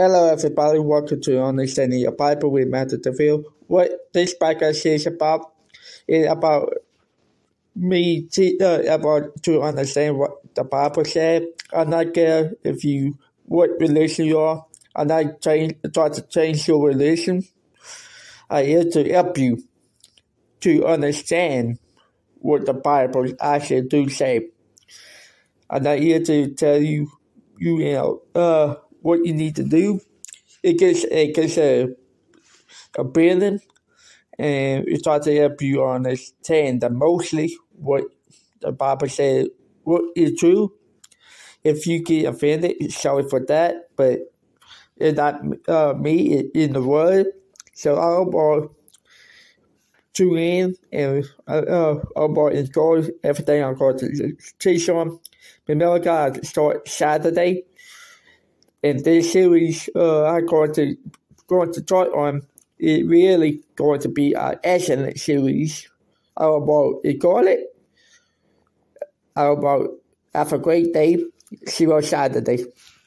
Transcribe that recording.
Hello everybody, welcome to Understanding Your Bible with Matthew DeVille. What this podcast is about is about me te- uh, about to understand what the Bible said. I'm not care if you what religion you are. I'm not trying try to change your religion. I'm here to help you to understand what the Bible actually do say. I'm not here to tell you you know uh what you need to do. It gives it gives a a building and it tries to help you understand that mostly what the Bible says what is true. If you get offended, sorry for that, but it's not uh, me in the word. So I'm about tune in and uh, uh, I'm about enjoy everything I'm going to teach on. Remember, guys, start Saturday in this series uh, I'm going to going to talk on it really going to be an excellent series. About? How about have a great day. See you on Saturday.